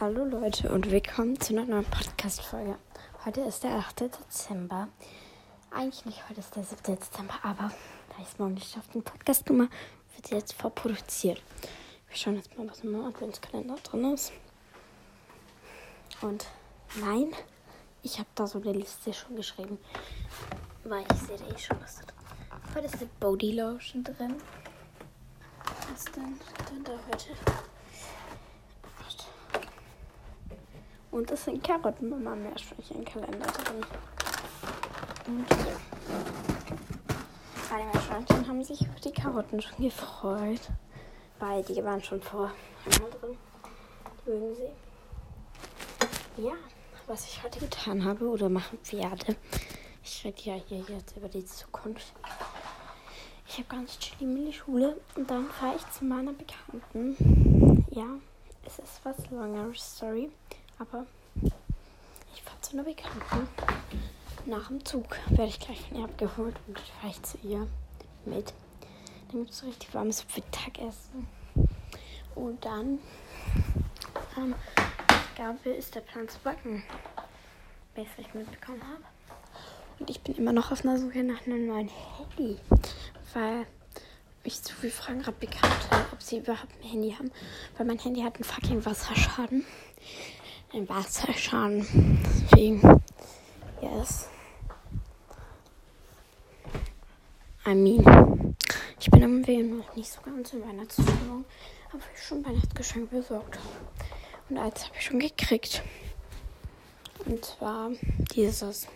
Hallo Leute und willkommen zu einer neuen Podcast-Folge. Heute ist der 8. Dezember. Eigentlich nicht, heute ist der 7. Dezember, aber da ich es morgen nicht auf den Podcast nummer wird jetzt vorproduziert. Wir schauen jetzt mal, was im Adventskalender drin ist. Und nein, ich habe da so eine Liste schon geschrieben, weil ich sehe eh schon, was da drin. Heute ist eine Body Lotion drin. Was denn, denn da heute? Und es sind Karotten Mama Meerschweinchenkalender drin. Und ja. Alle Meerschweinchen haben sich über die Karotten schon gefreut. Weil die waren schon vor einmal drin. Die mögen sie. Ja, was ich heute getan habe oder machen werde. Ich rede ja hier jetzt über die Zukunft. Ich habe ganz chillig in die Schule und dann fahre ich zu meiner Bekannten. Ja, es ist was längeres Story. Aber ich fahre zu einer Bekannten. Nach dem Zug werde ich gleich von ihr abgeholt und fahre ich zu ihr mit. Dann gibt es richtig warmes Mittagessen. Und dann, ähm, glaube, ist der Plan zu backen. Wenn ich mitbekommen habe. Und ich bin immer noch auf einer Suche nach einem neuen Handy. Weil ich zu viele Fragen gerade bekannt habe, ob sie überhaupt ein Handy haben. Weil mein Handy hat einen fucking Wasserschaden ein Wasserschaden. Deswegen, yes. I mean, ich bin am Wählen noch nicht so ganz in Weihnachtsstimmung, aber ich schon Weihnachtsgeschenk besorgt habe. Und eins habe ich schon gekriegt. Und zwar dieses.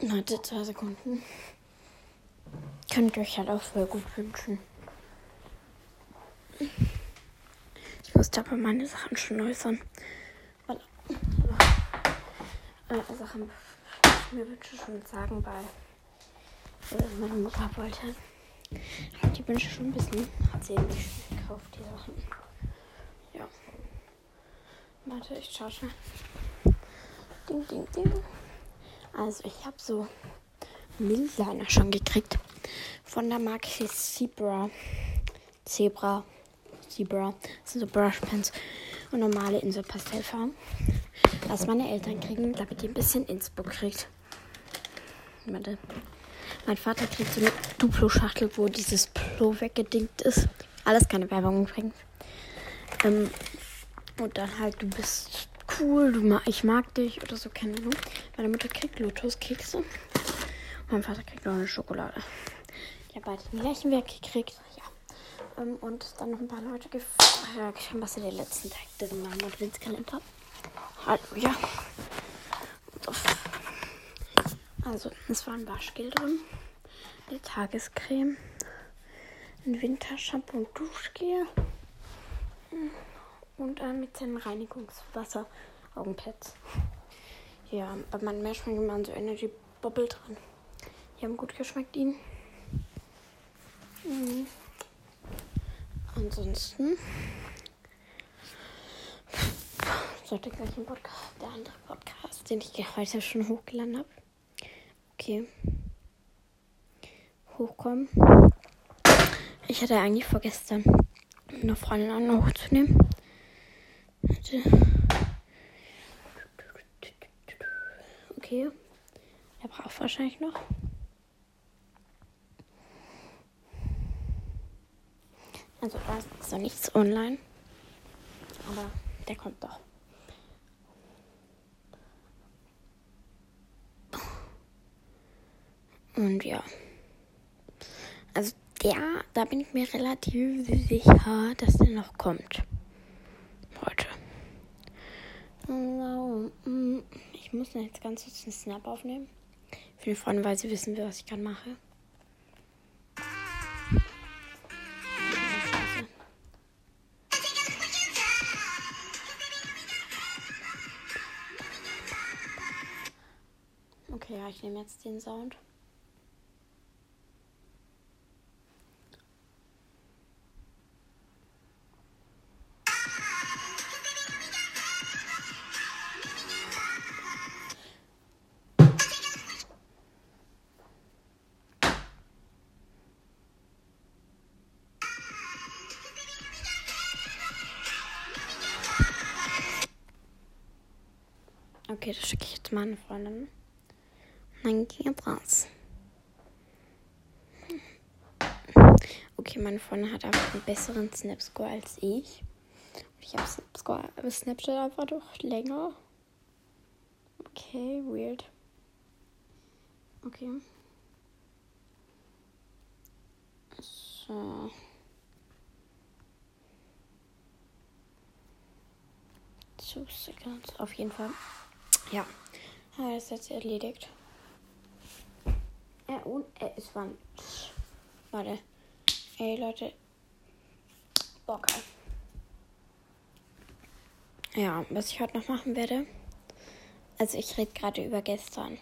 Warte, zwei Sekunden. Könnt ihr euch halt auch voll gut wünschen musste aber meine Sachen schon äußern. Weil, äh, Sachen mir wünsche schon sagen, weil äh, meine Mutter wollte. Hat die Wünsche schon ein bisschen, hat sie irgendwie schon gekauft, die Sachen. Ja. Warte, ich schau schnell. Ding, ding, ding. Also, ich habe so Milchleiner schon gekriegt. Von der Marke Zebra. Zebra. Das sind so Brushpens und normale Inselpastellfarben. Was meine Eltern kriegen, damit die ein bisschen Inspo kriegt. Warte. Mein Vater kriegt so eine Duplo-Schachtel, wo dieses Plo weggedingt ist. Alles keine Werbung übrigens. Ähm, und dann halt, du bist cool, du ma ich mag dich oder so, keine Ahnung. Meine Mutter kriegt Lotus-Kekse. Mein Vater kriegt noch eine Schokolade. Ich habe beide den gleichen Werk gekriegt. Ähm, und dann noch ein paar Leute gefragt, was sie den letzten Tag drin haben und Adventskalender. Halleluja. Also, es war ein Waschgel drin, eine Tagescreme, ein Wintershampoo und Duschgel und äh, mit dem Reinigungswasser Augenpads. Ja, bei meinen Meerschweinchen waren so Energy Bubble drin. Die haben gut geschmeckt, ihnen. Mhm. Ansonsten sollte gleich ein Podcast, der andere Podcast, den ich heute schon hochgeladen habe. Okay. Hochkommen. Ich hatte eigentlich vorgestern eine Freundin an hochzunehmen. Okay. Er braucht wahrscheinlich noch. Also da ist noch nichts online. Aber der kommt doch. Und ja. Also der, da bin ich mir relativ sicher, dass der noch kommt. Heute. Ich muss jetzt ganz kurz einen Snap aufnehmen. Für die Freunde, weil sie wissen, was ich gerade mache. Okay, ja, ich nehme jetzt den Sound. Okay, das schicke ich jetzt meine Freundin. Dann geht's raus. Okay, meine Freundin hat einfach einen besseren Snap-Score als ich. Ich habe Snapscore, Snapchat einfach doch länger. Okay, weird. Okay. So. Two seconds. Auf jeden Fall. Ja. Das ist jetzt erledigt. Und äh, es war. Warte. Ey, Leute. Geil. Ja, was ich heute noch machen werde. Also, ich rede gerade über gestern.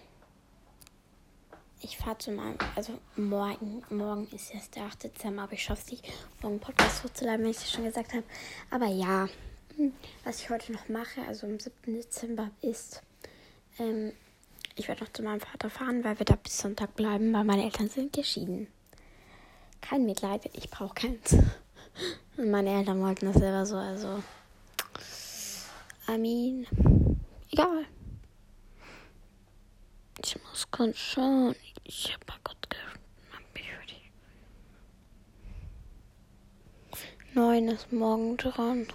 Ich fahre zu meinem. Also, morgen. Morgen ist jetzt der 8. Dezember, aber ich schaffe es nicht, morgen Podcast hochzuladen, wenn ich es schon gesagt habe. Aber ja, was ich heute noch mache, also am 7. Dezember, ist, ähm, ich werde noch zu meinem Vater fahren, weil wir da bis Sonntag bleiben, weil meine Eltern sind geschieden. Kein Mitleid, ich brauche keins. Und meine Eltern wollten das selber so, also. I mean, egal. Ich muss kurz schauen. Ich habe mal Gott die. Neun ist morgen dran.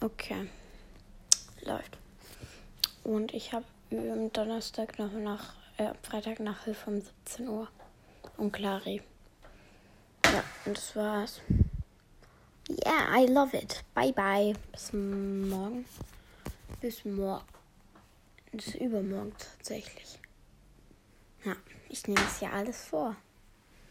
Okay. Läuft. Und ich habe am Donnerstag noch nach, äh, Freitag nach Hilfe um 17 Uhr. Und Clary. Ja, und das war's. Yeah, I love it. Bye bye. Bis morgen. Bis morgen. Bis übermorgen tatsächlich. Ja, ich nehme es ja alles vor.